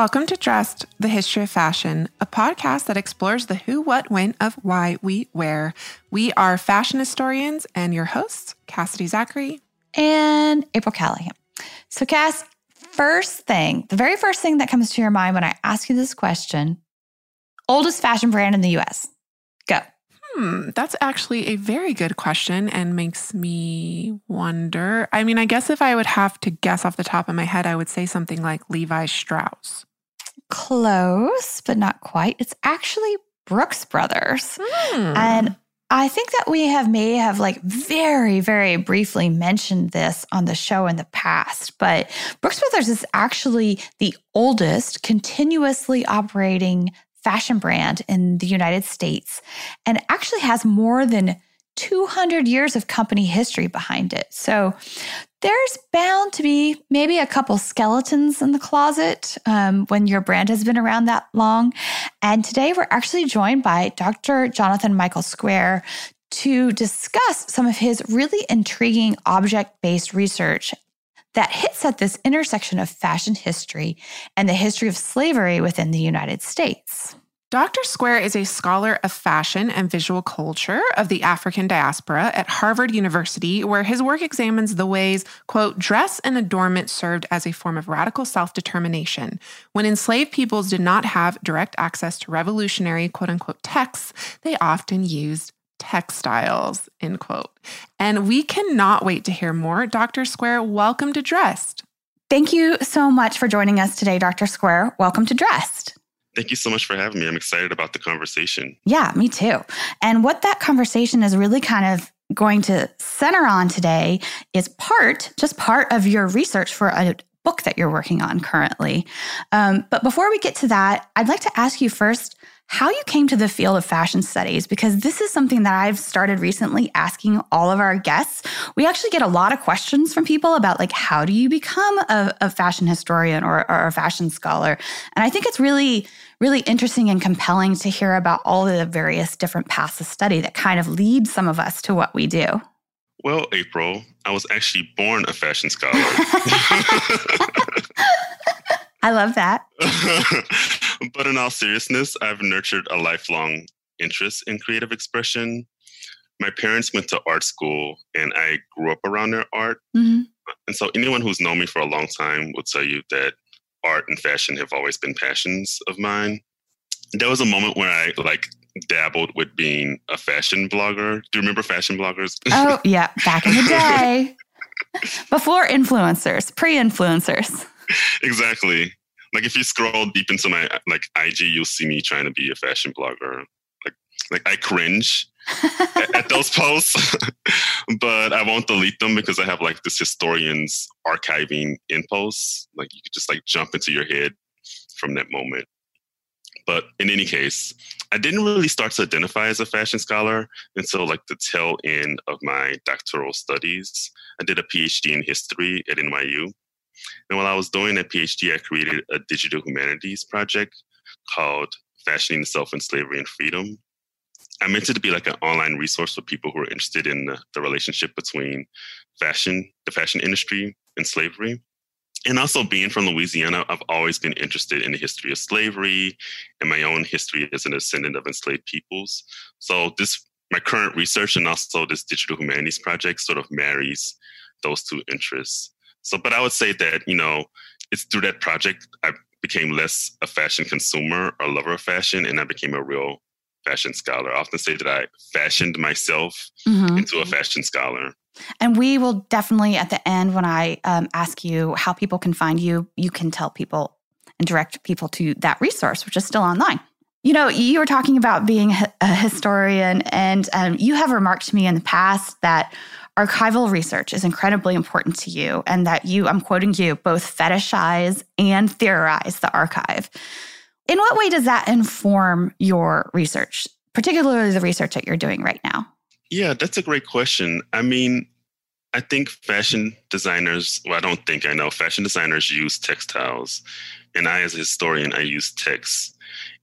Welcome to Dressed, the History of Fashion, a podcast that explores the who, what, when of why we wear. We are fashion historians and your hosts, Cassidy Zachary and April Callahan. So, Cass, first thing, the very first thing that comes to your mind when I ask you this question oldest fashion brand in the US? Go. Hmm, that's actually a very good question and makes me wonder. I mean, I guess if I would have to guess off the top of my head, I would say something like Levi Strauss. Close, but not quite. It's actually Brooks Brothers. Hmm. And I think that we have may have like very, very briefly mentioned this on the show in the past, but Brooks Brothers is actually the oldest continuously operating fashion brand in the United States and actually has more than 200 years of company history behind it. So there's bound to be maybe a couple skeletons in the closet um, when your brand has been around that long. And today we're actually joined by Dr. Jonathan Michael Square to discuss some of his really intriguing object based research that hits at this intersection of fashion history and the history of slavery within the United States. Dr. Square is a scholar of fashion and visual culture of the African diaspora at Harvard University, where his work examines the ways, quote, dress and adornment served as a form of radical self determination. When enslaved peoples did not have direct access to revolutionary, quote unquote, texts, they often used textiles, end quote. And we cannot wait to hear more. Dr. Square, welcome to Dressed. Thank you so much for joining us today, Dr. Square. Welcome to Dressed. Thank you so much for having me. I'm excited about the conversation. Yeah, me too. And what that conversation is really kind of going to center on today is part, just part of your research for a book that you're working on currently. Um, but before we get to that, I'd like to ask you first how you came to the field of fashion studies, because this is something that I've started recently asking all of our guests. We actually get a lot of questions from people about, like, how do you become a, a fashion historian or, or a fashion scholar? And I think it's really, really interesting and compelling to hear about all the various different paths of study that kind of lead some of us to what we do. Well, April, I was actually born a fashion scholar. I love that. but in all seriousness, I've nurtured a lifelong interest in creative expression. My parents went to art school and I grew up around their art. Mm-hmm. And so anyone who's known me for a long time will tell you that art and fashion have always been passions of mine. There was a moment where I like dabbled with being a fashion blogger. Do you remember fashion bloggers? Oh, yeah, back in the day. Before influencers, pre-influencers. exactly. Like if you scroll deep into my like IG, you'll see me trying to be a fashion blogger. Like like I cringe at, at, those posts, but I won't delete them because I have like this historian's archiving in posts. Like you could just like jump into your head from that moment. But in any case, I didn't really start to identify as a fashion scholar until like the tail end of my doctoral studies. I did a PhD in history at NYU. And while I was doing that PhD, I created a digital humanities project called Fashioning Self in Slavery and Freedom. I meant it to be like an online resource for people who are interested in the, the relationship between fashion, the fashion industry, and slavery. And also, being from Louisiana, I've always been interested in the history of slavery and my own history as an descendant of enslaved peoples. So, this my current research and also this digital humanities project sort of marries those two interests. So, but I would say that, you know, it's through that project I became less a fashion consumer or lover of fashion, and I became a real fashion scholar. I often say that I fashioned myself mm-hmm. into a fashion scholar. And we will definitely, at the end, when I um, ask you how people can find you, you can tell people and direct people to that resource, which is still online. You know, you were talking about being a historian, and um, you have remarked to me in the past that archival research is incredibly important to you and that you, I'm quoting you, both fetishize and theorize the archive. In what way does that inform your research, particularly the research that you're doing right now? Yeah, that's a great question. I mean, I think fashion designers, well, I don't think I know, fashion designers use textiles. And I, as a historian, I use text.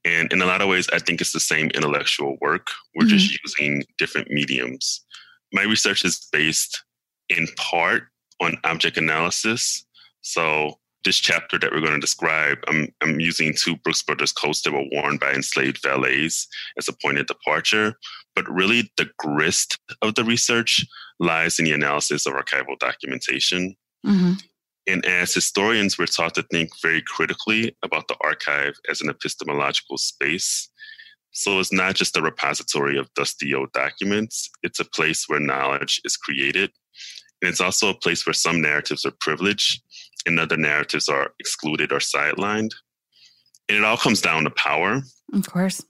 And in a lot of ways, I think it's the same intellectual work. We're mm-hmm. just using different mediums. My research is based in part on object analysis. So this chapter that we're going to describe, I'm, I'm using two Brooks Brothers coats that were worn by enslaved valets as a point of departure. But really, the grist of the research lies in the analysis of archival documentation. Mm-hmm. And as historians, we're taught to think very critically about the archive as an epistemological space. So it's not just a repository of dusty old documents, it's a place where knowledge is created. And it's also a place where some narratives are privileged and other narratives are excluded or sidelined. And it all comes down to power. Of course.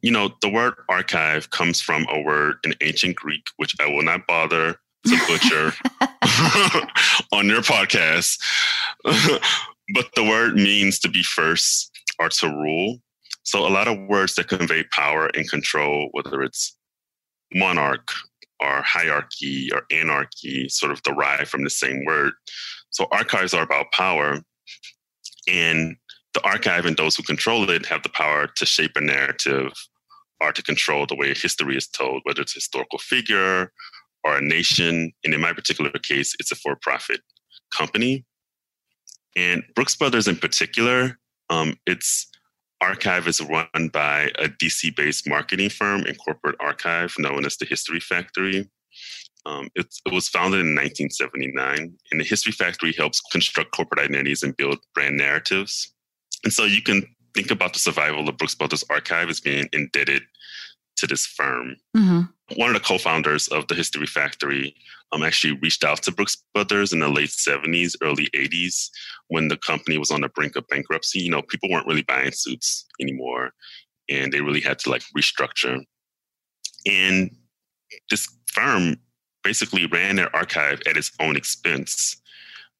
You know, the word archive comes from a word in ancient Greek, which I will not bother to butcher on your podcast. but the word means to be first or to rule. So a lot of words that convey power and control, whether it's monarch or hierarchy or anarchy, sort of derive from the same word. So archives are about power, and the archive and those who control it have the power to shape a narrative or to control the way history is told, whether it's a historical figure or a nation. And in my particular case, it's a for profit company. And Brooks Brothers, in particular, um, its archive is run by a DC based marketing firm and corporate archive known as the History Factory. Um, it, it, was founded in 1979, and the History Factory helps construct corporate identities and build brand narratives. And so you can think about the survival of Brooks Brothers Archive as being indebted to this firm. Mm-hmm. One of the co-founders of the History Factory um, actually reached out to Brooks Brothers in the late 70s, early 80s, when the company was on the brink of bankruptcy. You know, people weren't really buying suits anymore, and they really had to like restructure. And this firm basically ran their archive at its own expense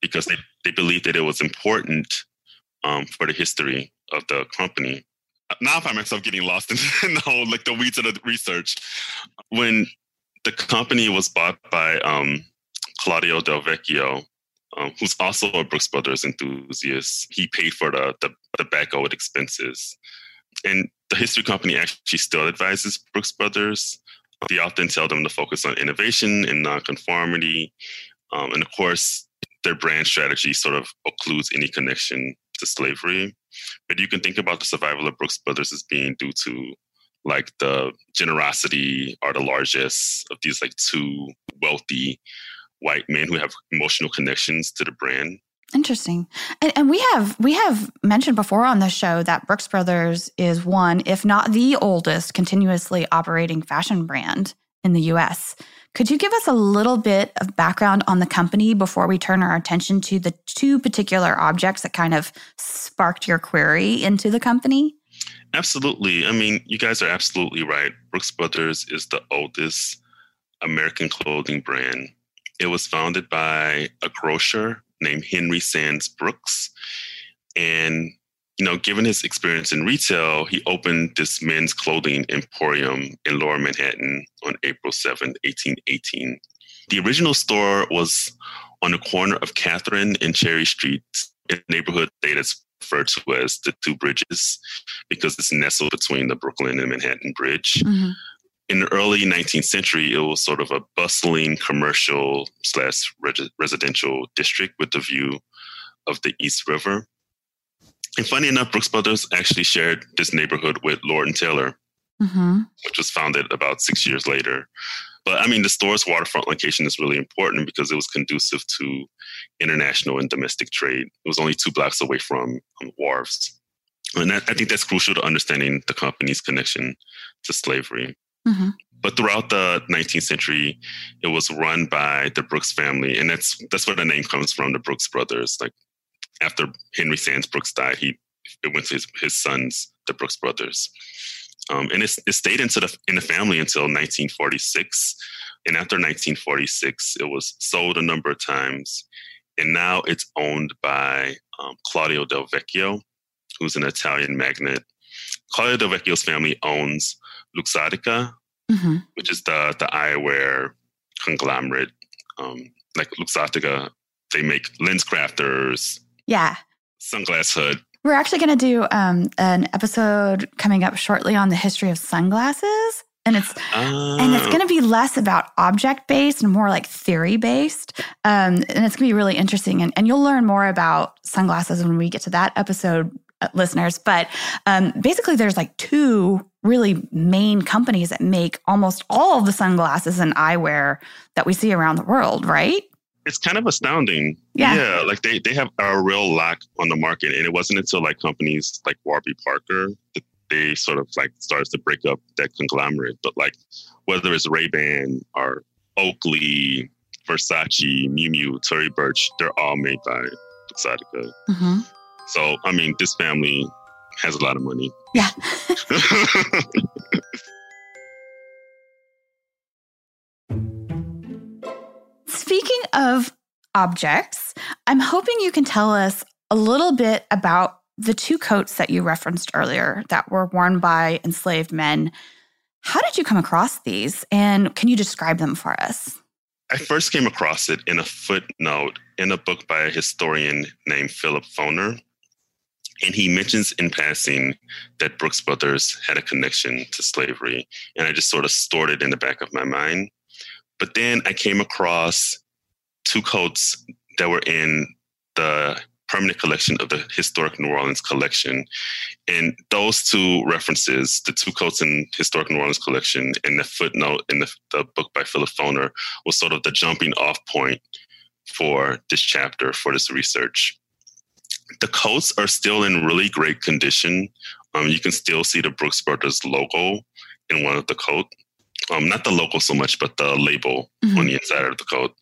because they, they believed that it was important um, for the history of the company. Now I find myself getting lost in, in, the whole like the weeds of the research. When the company was bought by um, Claudio Del Vecchio, um, who's also a Brooks Brothers enthusiast, he paid for the, the, the back owed expenses. And the history company actually still advises Brooks Brothers they often tell them to focus on innovation and nonconformity. Um, and of course, their brand strategy sort of occludes any connection to slavery. But you can think about the survival of Brooks Brothers as being due to like the generosity or the largesse of these like two wealthy white men who have emotional connections to the brand. Interesting. And, and, we have we have mentioned before on the show that Brooks Brothers is one, if not the oldest, continuously operating fashion brand in the US. Could you give us a little bit of background on the company before we turn our attention to the two particular objects that kind of sparked your query into the company? Absolutely. I mean, you guys are absolutely right. Brooks Brothers is the oldest American clothing brand. It was founded by a grocer named Henry Sands Brooks. And, you know, given his experience in retail, he opened this men's clothing emporium in lower Manhattan on April 7, 1818. The original store was on the corner of Catherine and Cherry Street, a neighborhood that's referred to as the Two Bridges because it's nestled between the Brooklyn and Manhattan Bridge. Mm-hmm in the early 19th century, it was sort of a bustling commercial slash residential district with the view of the East River. And funny enough, Brooks Brothers actually shared this neighborhood with Lord and Taylor, mm-hmm. which was founded about six years later. But I mean, the store's waterfront location is really important because it was conducive to international and domestic trade. It was only two blocks away from um, wharves. And that, I think that's crucial to understanding the company's connection to slavery. Mm-hmm. But throughout the 19th century, it was run by the Brooks family, and that's that's where the name comes from, the Brooks brothers. Like after Henry Sands Brooks died, he it went to his, his sons, the Brooks brothers, um, and it, it stayed into the in the family until 1946. And after 1946, it was sold a number of times, and now it's owned by um, Claudio Del Vecchio, who's an Italian magnate Claudio Del Vecchio's family owns Luxottica, mm-hmm. which is the the eyewear conglomerate. Um, like Luxottica, they make LensCrafters. Yeah. Sunglass Hut. We're actually going to do um, an episode coming up shortly on the history of sunglasses and it's and it's going to be less about object based and more like theory based um, and it's going to be really interesting and, and you'll learn more about sunglasses when we get to that episode uh, listeners but um, basically there's like two really main companies that make almost all of the sunglasses and eyewear that we see around the world right it's kind of astounding. Yeah. yeah. like they, they have a real lack on the market. And it wasn't until like companies like Warby Parker that they sort of like starts to break up that conglomerate. But like whether it's Ray Ban or Oakley, Versace, Miu Miu, Tory Burch, they're all made by Luxottica. Mm-hmm. So I mean, this family has a lot of money. Yeah. of objects, I'm hoping you can tell us a little bit about the two coats that you referenced earlier that were worn by enslaved men, how did you come across these? And can you describe them for us? I first came across it in a footnote in a book by a historian named Philip Foner. And he mentions in passing that Brooks Brothers had a connection to slavery. And I just sort of stored it in the back of my mind. But then I came across two coats that were in the permanent collection of the Historic New Orleans collection. And those two references, the two coats in Historic New Orleans collection and the footnote in the, the book by Philip Foner, was sort of the jumping off point for this chapter, for this research. The coats are still in really great condition. Um, you can still see the Brooks Brothers logo in one of the coat. Um, not the logo so much, but the label mm-hmm. on the inside of the coat.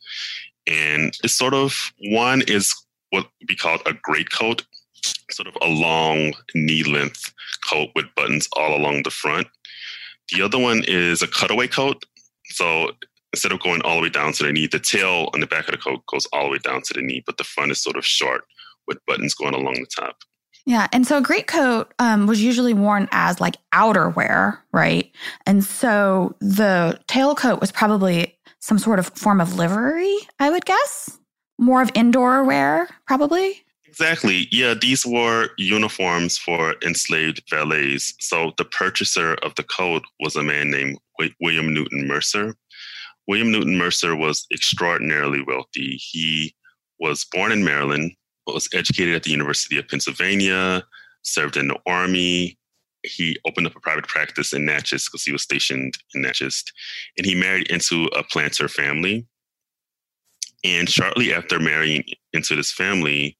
And it's sort of one is what we call a great coat, sort of a long knee length coat with buttons all along the front. The other one is a cutaway coat. So instead of going all the way down to the knee, the tail on the back of the coat goes all the way down to the knee, but the front is sort of short with buttons going along the top. Yeah. And so a great coat um, was usually worn as like outerwear, right? And so the tailcoat was probably some sort of form of livery, I would guess more of indoor wear, probably? Exactly. Yeah, these were uniforms for enslaved valets. So the purchaser of the coat was a man named William Newton Mercer. William Newton Mercer was extraordinarily wealthy. He was born in Maryland, was educated at the University of Pennsylvania, served in the Army. He opened up a private practice in Natchez because he was stationed in Natchez. And he married into a planter family. And shortly after marrying into this family,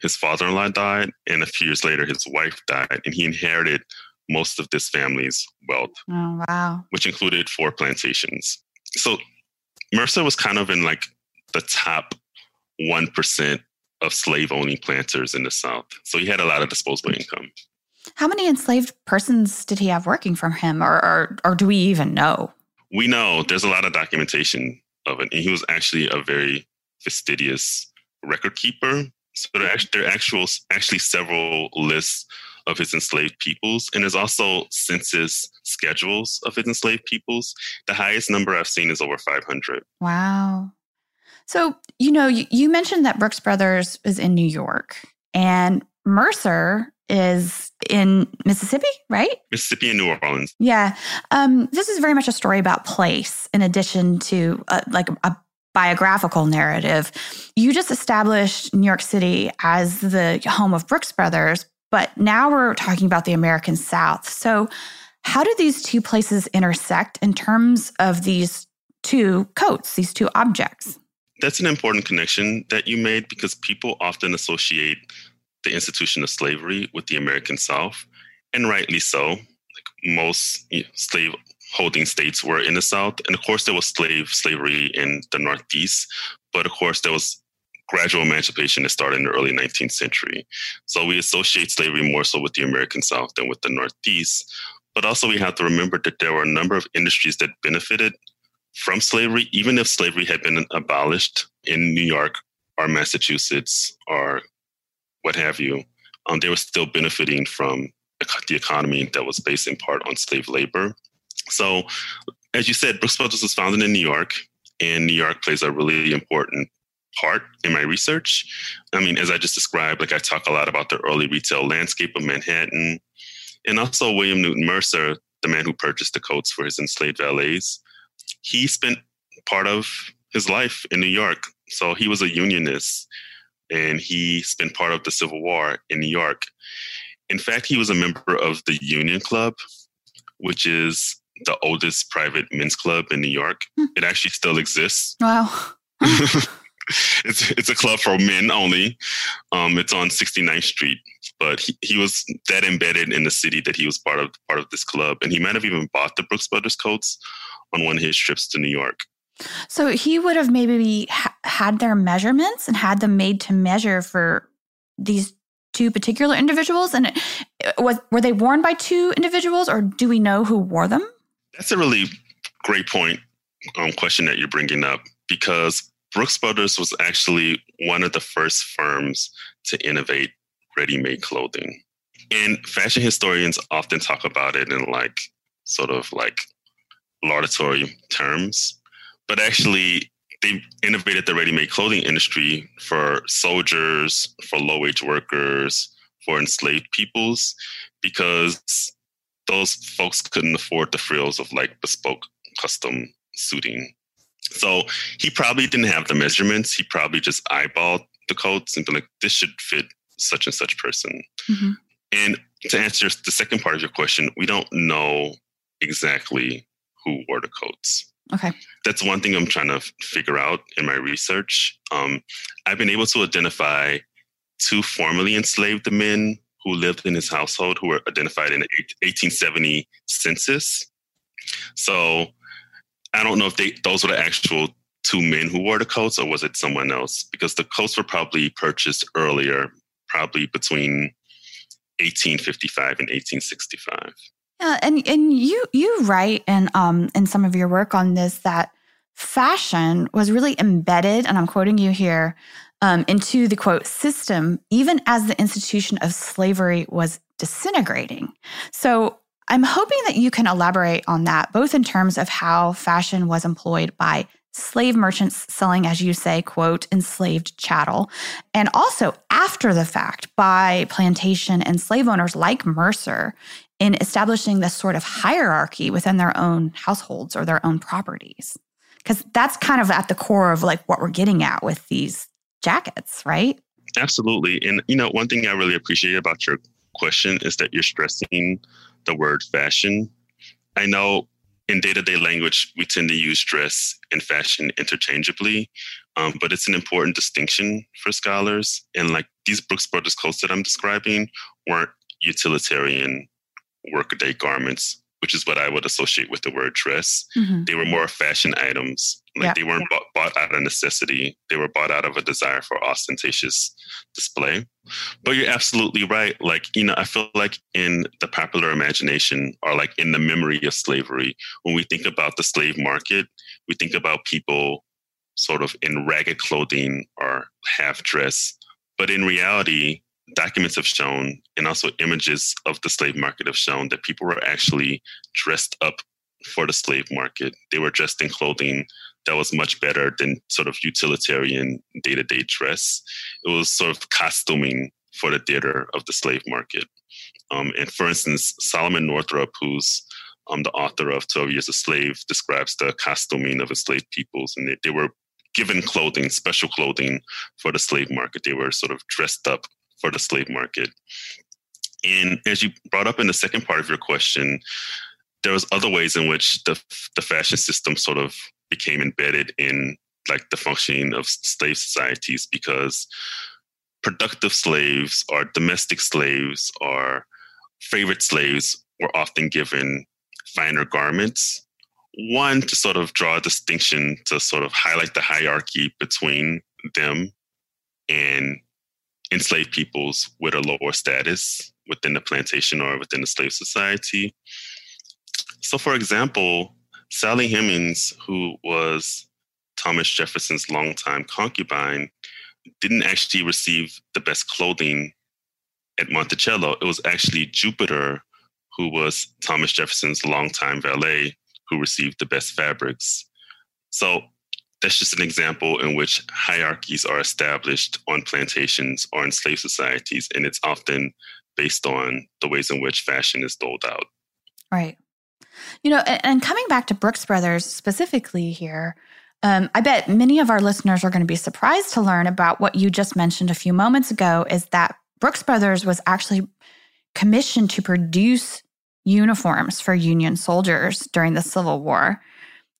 his father in law died, and a few years later, his wife died, and he inherited most of this family's wealth. Oh, wow. Which included four plantations. So Mercer was kind of in like the top 1% of slave owning planters in the South. So he had a lot of disposable income. How many enslaved persons did he have working for him, or, or, or do we even know? We know there's a lot of documentation of it. And he was actually a very fastidious record keeper. So there are, there are actual, actually several lists of his enslaved peoples. And there's also census schedules of his enslaved peoples. The highest number I've seen is over 500. Wow. So, you know, you, you mentioned that Brooks Brothers is in New York and Mercer is in Mississippi, right? Mississippi and New Orleans. Yeah. Um, this is very much a story about place in addition to uh, like a biographical narrative. You just established New York City as the home of Brooks Brothers, but now we're talking about the American South. So, how do these two places intersect in terms of these two coats, these two objects? That's an important connection that you made because people often associate the institution of slavery with the American South, and rightly so. Like most you know, slave holding states were in the South, and of course there was slave slavery in the Northeast, but of course there was gradual emancipation that started in the early 19th century. So we associate slavery more so with the American South than with the Northeast. But also we have to remember that there were a number of industries that benefited from slavery, even if slavery had been abolished in New York or Massachusetts or what have you, um, they were still benefiting from the economy that was based in part on slave labor. So, as you said, Brooks Brothers was founded in New York, and New York plays a really important part in my research. I mean, as I just described, like I talk a lot about the early retail landscape of Manhattan, and also William Newton Mercer, the man who purchased the coats for his enslaved valets. He spent part of his life in New York. So he was a unionist and he spent part of the Civil War in New York. In fact, he was a member of the Union Club, which is the oldest private men's club in New York. Hmm. It actually still exists. Wow. it's it's a club for men only. Um, it's on 69th Street, but he, he was that embedded in the city that he was part of part of this club, and he might have even bought the Brooks Brothers coats on one of his trips to New York. So he would have maybe ha- had their measurements and had them made to measure for these two particular individuals, and it, was were they worn by two individuals, or do we know who wore them? That's a really great point um, question that you're bringing up because Brooks Brothers was actually one of the first firms to innovate ready made clothing. And fashion historians often talk about it in like sort of like laudatory terms, but actually they innovated the ready made clothing industry for soldiers, for low wage workers, for enslaved peoples, because those folks couldn't afford the frills of like bespoke custom suiting so he probably didn't have the measurements. He probably just eyeballed the coats and be like, this should fit such and such person. Mm-hmm. And to answer the second part of your question, we don't know exactly who wore the coats. Okay. That's one thing I'm trying to figure out in my research. Um, I've been able to identify two formerly enslaved men who lived in his household who were identified in the 1870 census. So I don't know if they those were the actual two men who wore the coats or was it someone else? Because the coats were probably purchased earlier, probably between 1855 and 1865. Yeah, and and you you write in um in some of your work on this that fashion was really embedded, and I'm quoting you here, um, into the quote system, even as the institution of slavery was disintegrating. So I'm hoping that you can elaborate on that, both in terms of how fashion was employed by slave merchants selling, as you say, quote, enslaved chattel, and also after the fact by plantation and slave owners like Mercer in establishing this sort of hierarchy within their own households or their own properties. Because that's kind of at the core of like what we're getting at with these jackets, right? Absolutely. And, you know, one thing I really appreciate about your question is that you're stressing the word fashion. I know in day to day language, we tend to use dress and fashion interchangeably, um, but it's an important distinction for scholars. And like these Brooks Brothers coats that I'm describing weren't utilitarian workaday garments which is what I would associate with the word dress. Mm-hmm. They were more fashion items. Like yeah. they weren't bought, bought, out of necessity. They were bought out of a desire for ostentatious display. But you're absolutely right. Like, you know, I feel like in the popular imagination or like in the memory of slavery, when we think about the slave market, we think about people sort of in ragged clothing or half dress. But in reality, documents have shown, and also images of the slave market have shown that people were actually dressed up for the slave market. They were dressed in clothing that was much better than sort of utilitarian day to day dress. It was sort of costuming for the theater of the slave market. Um, and for instance, Solomon Northup, who's um, the author of 12 Years a Slave, describes the costuming of enslaved peoples, and they, they were given clothing, special clothing for the slave market. They were sort of dressed up for the slave market. And as you brought up in the second part of your question, there was other ways in which the the fashion system sort of became embedded in like the functioning of slave societies because productive slaves or domestic slaves or favorite slaves were often given finer garments. One to sort of draw a distinction to sort of highlight the hierarchy between them and enslaved peoples with a lower status within the plantation or within the slave society. So, for example, Sally Hemings, who was Thomas Jefferson's longtime concubine, didn't actually receive the best clothing at Monticello, it was actually Jupiter, who was Thomas Jefferson's longtime valet, who received the best fabrics. So that's just an example in which hierarchies are established on plantations or in slave societies, and it's often based on the ways in which fashion is doled out. Right. You know, and coming back to Brooks Brothers specifically here, um, I bet many of our listeners are going to be surprised to learn about what you just mentioned a few moments ago is that Brooks Brothers was actually commissioned to produce uniforms for Union soldiers during the Civil War.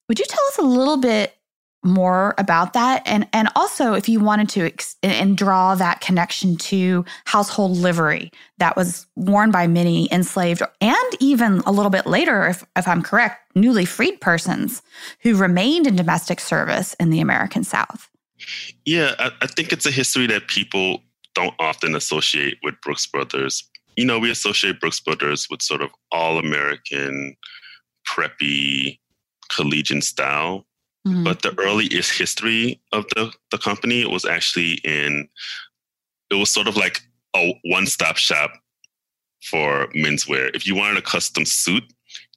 Would you tell us a little bit more about that and and also if you wanted to ex- and draw that connection to household livery that was worn by many enslaved and even a little bit later if if I'm correct newly freed persons who remained in domestic service in the American South. Yeah, I, I think it's a history that people don't often associate with Brooks Brothers. You know, we associate Brooks Brothers with sort of all American preppy collegiate style Mm-hmm. But the earliest history of the, the company was actually in, it was sort of like a one stop shop for menswear. If you wanted a custom suit,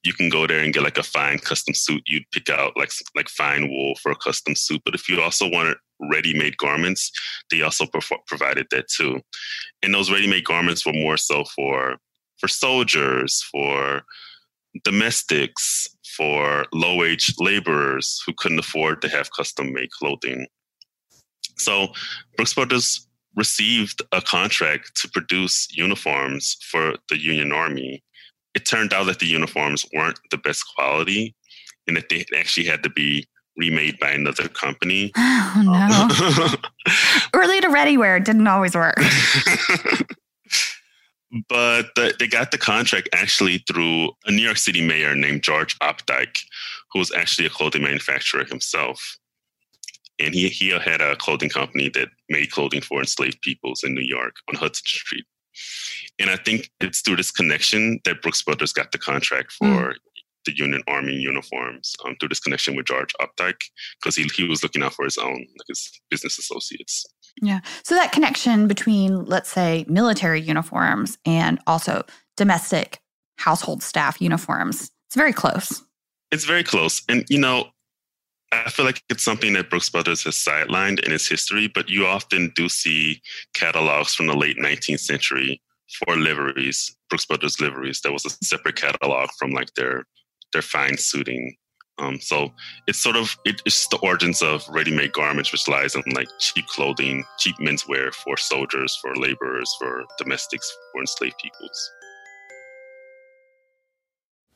you can go there and get like a fine custom suit. You'd pick out like like fine wool for a custom suit. But if you also wanted ready-made garments, they also pro- provided that too. And those ready-made garments were more so for for soldiers, for domestics, for low wage laborers who couldn't afford to have custom made clothing. So Brooks Brothers received a contract to produce uniforms for the Union Army. It turned out that the uniforms weren't the best quality and that they actually had to be remade by another company. Oh no. Early to ready wear didn't always work. but the, they got the contract actually through a New York City mayor named George Opdyke, who was actually a clothing manufacturer himself. And he, he had a clothing company that made clothing for enslaved peoples in New York on Hudson Street. And I think it's through this connection that Brooks Brothers got the contract for mm. the Union Army uniforms um, through this connection with George Opdyke, because he, he was looking out for his own, like his business associates. Yeah. So that connection between, let's say, military uniforms and also domestic household staff uniforms, it's very close. It's very close. And, you know, I feel like it's something that Brooks Brothers has sidelined in its history, but you often do see catalogs from the late 19th century for liveries, Brooks Brothers liveries. There was a separate catalog from like their their fine suiting um, so it's sort of it's the origins of ready-made garments, which lies in like cheap clothing, cheap menswear for soldiers, for laborers, for domestics, for enslaved peoples.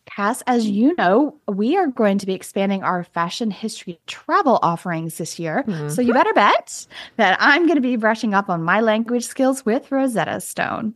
Cass, as you know, we are going to be expanding our fashion history travel offerings this year. Mm-hmm. So you better bet that I'm going to be brushing up on my language skills with Rosetta Stone.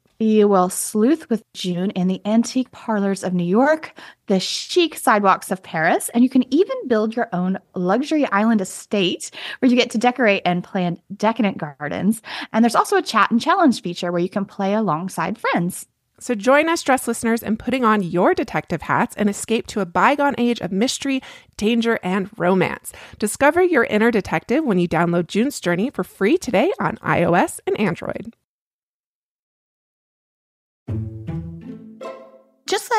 You will sleuth with June in the antique parlors of New York, the chic sidewalks of Paris, and you can even build your own luxury island estate where you get to decorate and plant decadent gardens. And there's also a chat and challenge feature where you can play alongside friends. So join us, dress listeners, in putting on your detective hats and escape to a bygone age of mystery, danger, and romance. Discover your inner detective when you download June's Journey for free today on iOS and Android.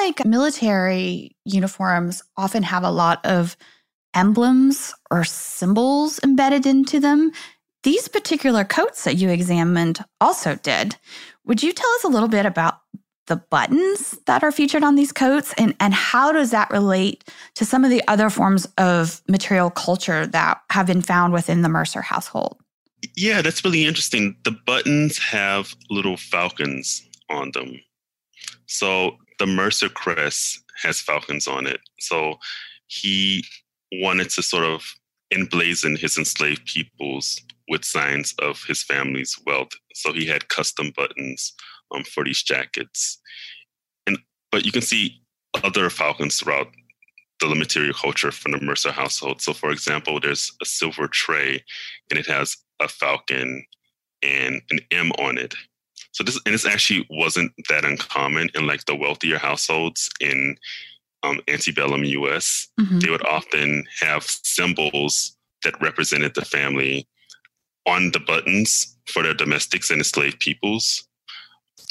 Like military uniforms often have a lot of emblems or symbols embedded into them, these particular coats that you examined also did. Would you tell us a little bit about the buttons that are featured on these coats and, and how does that relate to some of the other forms of material culture that have been found within the Mercer household? Yeah, that's really interesting. The buttons have little falcons on them. So the Mercer crest has falcons on it. So he wanted to sort of emblazon his enslaved peoples with signs of his family's wealth. So he had custom buttons um, for these jackets. And but you can see other falcons throughout the material culture from the Mercer household. So, for example, there's a silver tray, and it has a falcon and an M on it. So this and this actually wasn't that uncommon in like the wealthier households in um, antebellum U.S. Mm-hmm. They would often have symbols that represented the family on the buttons for their domestics and enslaved peoples.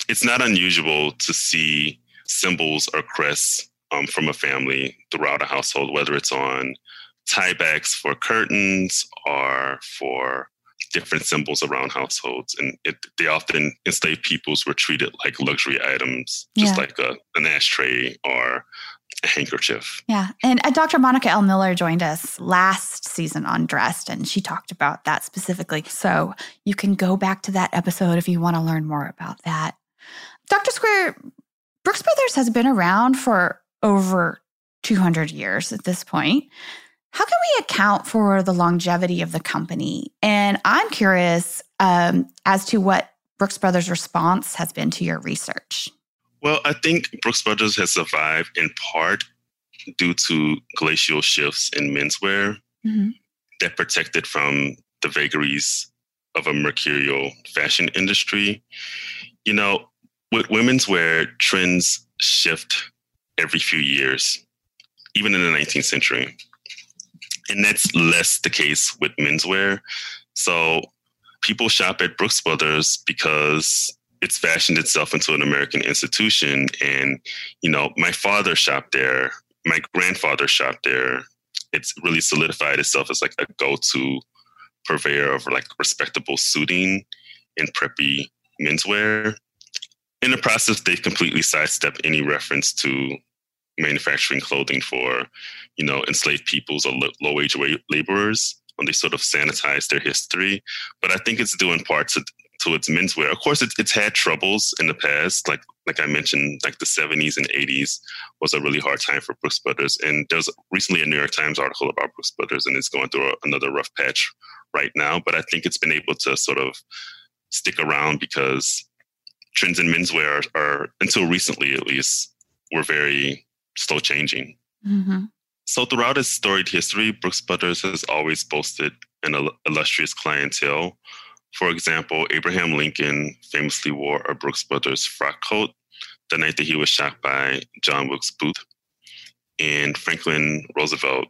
It's not unusual to see symbols or crests um, from a family throughout a household, whether it's on tiebacks for curtains or for different symbols around households. And it, they often, enslaved peoples were treated like luxury items, just yeah. like a, an ashtray or a handkerchief. Yeah. And uh, Dr. Monica L. Miller joined us last season on Dressed, and she talked about that specifically. So you can go back to that episode if you want to learn more about that. Dr. Square, Brooks Brothers has been around for over 200 years at this point. How can we account for the longevity of the company? And I'm curious um, as to what Brooks Brothers' response has been to your research. Well, I think Brooks Brothers has survived in part due to glacial shifts in menswear mm-hmm. that protected from the vagaries of a mercurial fashion industry. You know, with women's wear, trends shift every few years, even in the 19th century and that's less the case with menswear. So people shop at Brooks Brothers because it's fashioned itself into an American institution. And, you know, my father shopped there, my grandfather shopped there. It's really solidified itself as like a go to purveyor of like respectable suiting and preppy menswear. In the process, they completely sidestep any reference to manufacturing clothing for, you know, enslaved peoples or low wage laborers when they sort of sanitize their history. But I think it's due in part to to its menswear. Of course, it, it's had troubles in the past, like like I mentioned, like the 70s and 80s was a really hard time for Brooks Brothers. And there's recently a New York Times article about Brooks Brothers, and it's going through a, another rough patch right now. But I think it's been able to sort of stick around because trends in menswear are, are until recently at least, were very slow changing. Mm-hmm. So, throughout its storied history, Brooks Brothers has always boasted an illustrious clientele. For example, Abraham Lincoln famously wore a Brooks Brothers frock coat the night that he was shot by John Wilkes Booth. And Franklin Roosevelt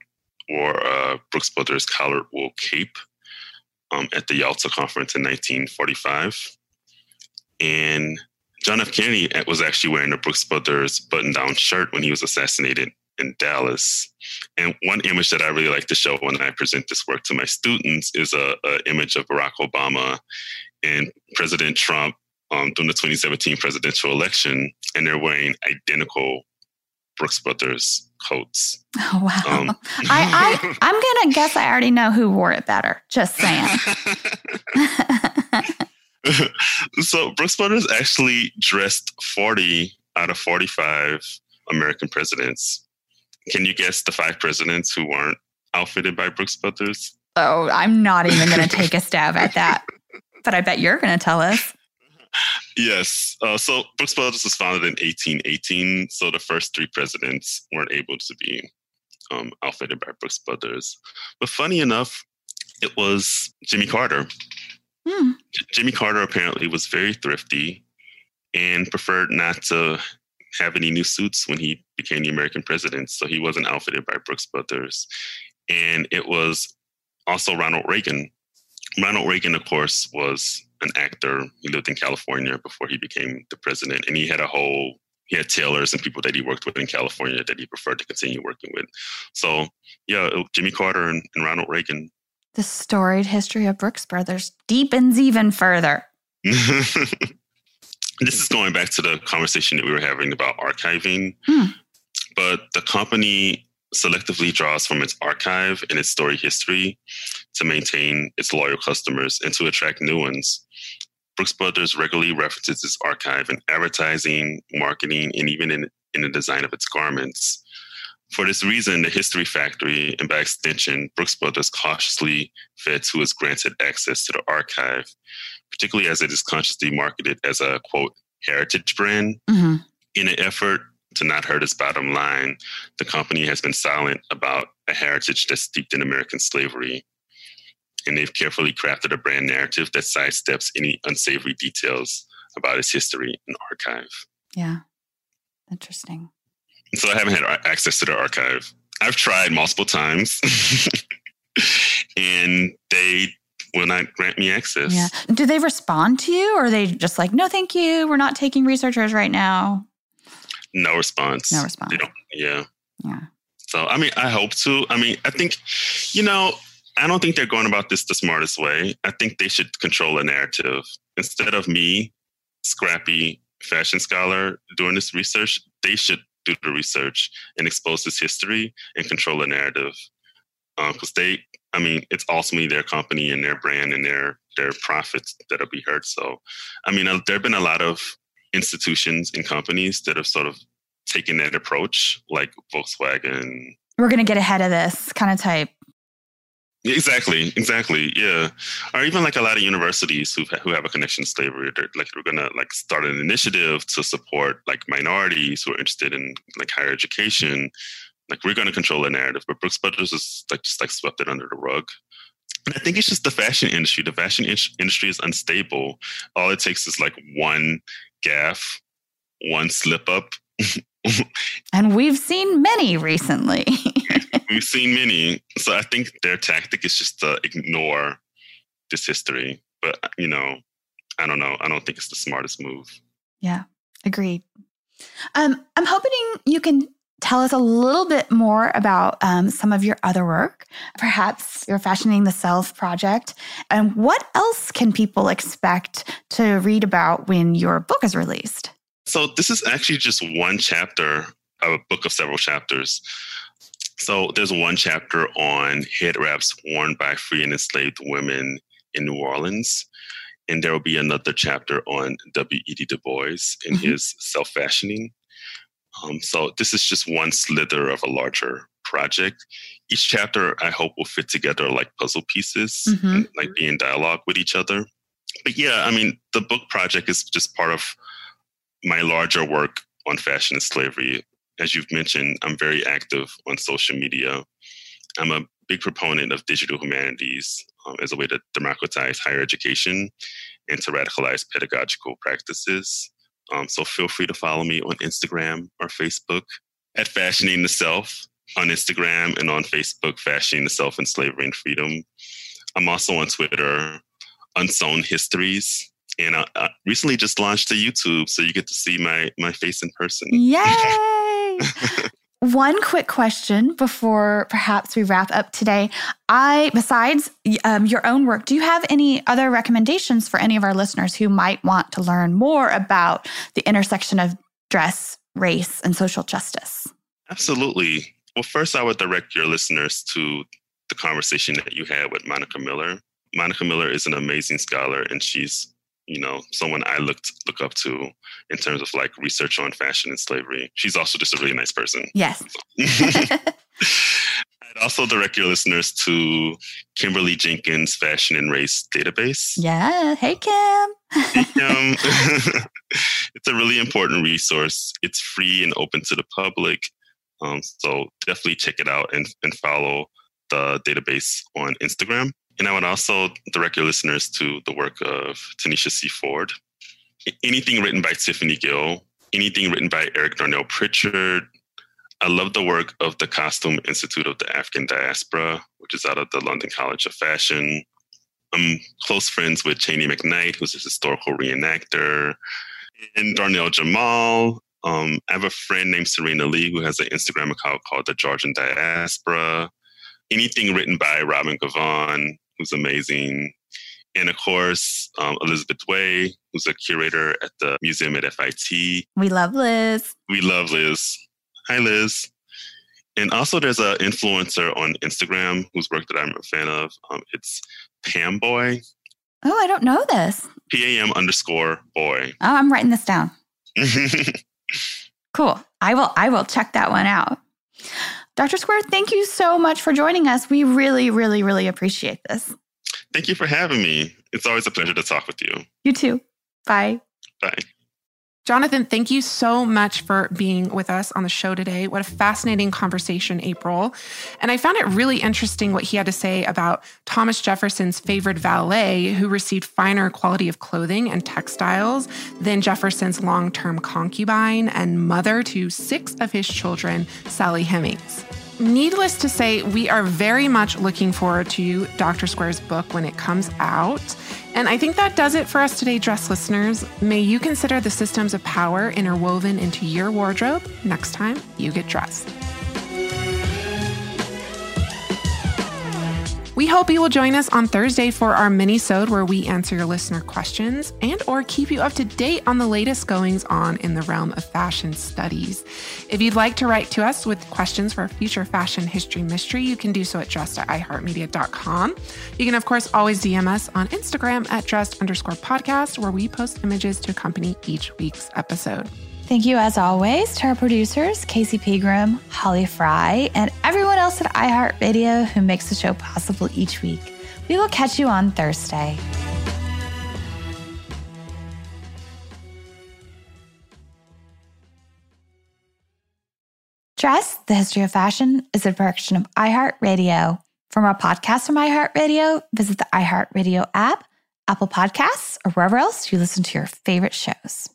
wore a Brooks Brothers collared wool cape um, at the Yalta Conference in 1945. And John F. Kennedy was actually wearing a Brooks Brothers button down shirt when he was assassinated in Dallas. And one image that I really like to show when I present this work to my students is a, a image of Barack Obama and President Trump um, during the 2017 presidential election, and they're wearing identical Brooks Brothers coats. Oh wow! Um, I, I I'm gonna guess I already know who wore it better. Just saying. so Brooks Brothers actually dressed 40 out of 45 American presidents. Can you guess the five presidents who weren't outfitted by Brooks Brothers? Oh, I'm not even going to take a stab at that. But I bet you're going to tell us. yes. Uh, so Brooks Brothers was founded in 1818. So the first three presidents weren't able to be um, outfitted by Brooks Brothers. But funny enough, it was Jimmy Carter. Hmm. Jimmy Carter apparently was very thrifty and preferred not to have any new suits when he became the American president. So he wasn't outfitted by Brooks Brothers. And it was also Ronald Reagan. Ronald Reagan, of course, was an actor. He lived in California before he became the president, and he had a whole he had tailors and people that he worked with in California that he preferred to continue working with. So, yeah, Jimmy Carter and, and Ronald Reagan. The storied history of Brooks Brothers deepens even further. this is going back to the conversation that we were having about archiving. Hmm. But the company selectively draws from its archive and its story history to maintain its loyal customers and to attract new ones. Brooks Brothers regularly references its archive in advertising, marketing, and even in, in the design of its garments. For this reason, the History Factory, and by extension, Brooks Brothers cautiously vets who is granted access to the archive, particularly as it is consciously marketed as a quote heritage brand. Mm-hmm. In an effort to not hurt its bottom line, the company has been silent about a heritage that's steeped in American slavery. And they've carefully crafted a brand narrative that sidesteps any unsavory details about its history and archive. Yeah. Interesting. So I haven't had access to the archive. I've tried multiple times and they will not grant me access. Yeah. Do they respond to you or are they just like, no, thank you. We're not taking researchers right now? No response. No response. yeah. Yeah. So, I mean, I hope to. I mean, I think, you know, I don't think they're going about this the smartest way. I think they should control a narrative. Instead of me, scrappy fashion scholar, doing this research, they should do the research and expose this history and control a narrative. Because um, they, I mean, it's ultimately their company and their brand and their their profits that'll be hurt. So, I mean, uh, there have been a lot of institutions and companies that have sort of taken that approach, like Volkswagen. We're going to get ahead of this kind of type. Exactly, exactly, yeah. Or even like a lot of universities who who have a connection to slavery, they're like we're gonna like start an initiative to support like minorities who are interested in like higher education. Like we're gonna control the narrative, but Brooks Brothers is like just like swept it under the rug. And I think it's just the fashion industry. The fashion in- industry is unstable. All it takes is like one gaffe, one slip up. and we've seen many recently. we've seen many. So I think their tactic is just to ignore this history. But, you know, I don't know. I don't think it's the smartest move. Yeah, agreed. Um, I'm hoping you can tell us a little bit more about um, some of your other work, perhaps your Fashioning the Self project, and what else can people expect to read about when your book is released? So, this is actually just one chapter of a book of several chapters. So, there's one chapter on head wraps worn by free and enslaved women in New Orleans. And there will be another chapter on W.E.B. Du Bois and mm-hmm. his self fashioning. Um, so this is just one slither of a larger project. Each chapter, I hope, will fit together like puzzle pieces, mm-hmm. and, like be in dialogue with each other. But yeah, I mean, the book project is just part of my larger work on fashion and slavery. As you've mentioned, I'm very active on social media. I'm a big proponent of digital humanities um, as a way to democratize higher education and to radicalize pedagogical practices. Um, so feel free to follow me on Instagram or Facebook at Fashioning the Self on Instagram and on Facebook, Fashioning the Self and Slavery and Freedom. I'm also on Twitter, Unsewn Histories. And I, I recently just launched a YouTube, so you get to see my my face in person. Yay! One quick question before perhaps we wrap up today. I, besides um, your own work, do you have any other recommendations for any of our listeners who might want to learn more about the intersection of dress, race, and social justice? Absolutely. Well, first, I would direct your listeners to the conversation that you had with Monica Miller. Monica Miller is an amazing scholar, and she's you know, someone I looked look up to in terms of like research on fashion and slavery. She's also just a really nice person. Yes. I'd also direct your listeners to Kimberly Jenkins Fashion and Race Database. Yeah. Hey, Kim. Hey, Kim. it's a really important resource. It's free and open to the public. Um, so definitely check it out and, and follow the database on Instagram. And I would also direct your listeners to the work of Tanisha C. Ford. Anything written by Tiffany Gill, anything written by Eric Darnell Pritchard. I love the work of the Costume Institute of the African Diaspora, which is out of the London College of Fashion. I'm close friends with Cheney McKnight, who's a historical reenactor, and Darnell Jamal. Um, I have a friend named Serena Lee who has an Instagram account called the Georgian Diaspora. Anything written by Robin Givhan, who's amazing. And of course, um, Elizabeth Way, who's a curator at the museum at FIT. We love Liz. We love Liz. Hi, Liz. And also, there's an influencer on Instagram whose work that I'm a fan of. Um, it's Pam Boy. Oh, I don't know this. P A M underscore boy. Oh, I'm writing this down. cool. I will. I will check that one out. Dr. Square, thank you so much for joining us. We really, really, really appreciate this. Thank you for having me. It's always a pleasure to talk with you. You too. Bye. Bye. Jonathan, thank you so much for being with us on the show today. What a fascinating conversation, April. And I found it really interesting what he had to say about Thomas Jefferson's favorite valet, who received finer quality of clothing and textiles than Jefferson's long term concubine and mother to six of his children, Sally Hemings needless to say, we are very much looking forward to Dr. Square's book when it comes out. And I think that does it for us today, Dressed listeners. May you consider the systems of power interwoven into your wardrobe next time you get dressed. We hope you will join us on Thursday for our mini-sode where we answer your listener questions and or keep you up to date on the latest goings on in the realm of fashion studies. If you'd like to write to us with questions for a future fashion history mystery, you can do so at dressed at iheartmedia.com. You can, of course, always DM us on Instagram at dressed underscore podcast, where we post images to accompany each week's episode. Thank you, as always, to our producers, Casey Pegram, Holly Fry, and everyone else at iHeartRadio who makes the show possible each week. We will catch you on Thursday. Dressed, the history of fashion, is a production of iHeartRadio. For more podcasts from iHeartRadio, visit the iHeartRadio app, Apple Podcasts, or wherever else you listen to your favorite shows.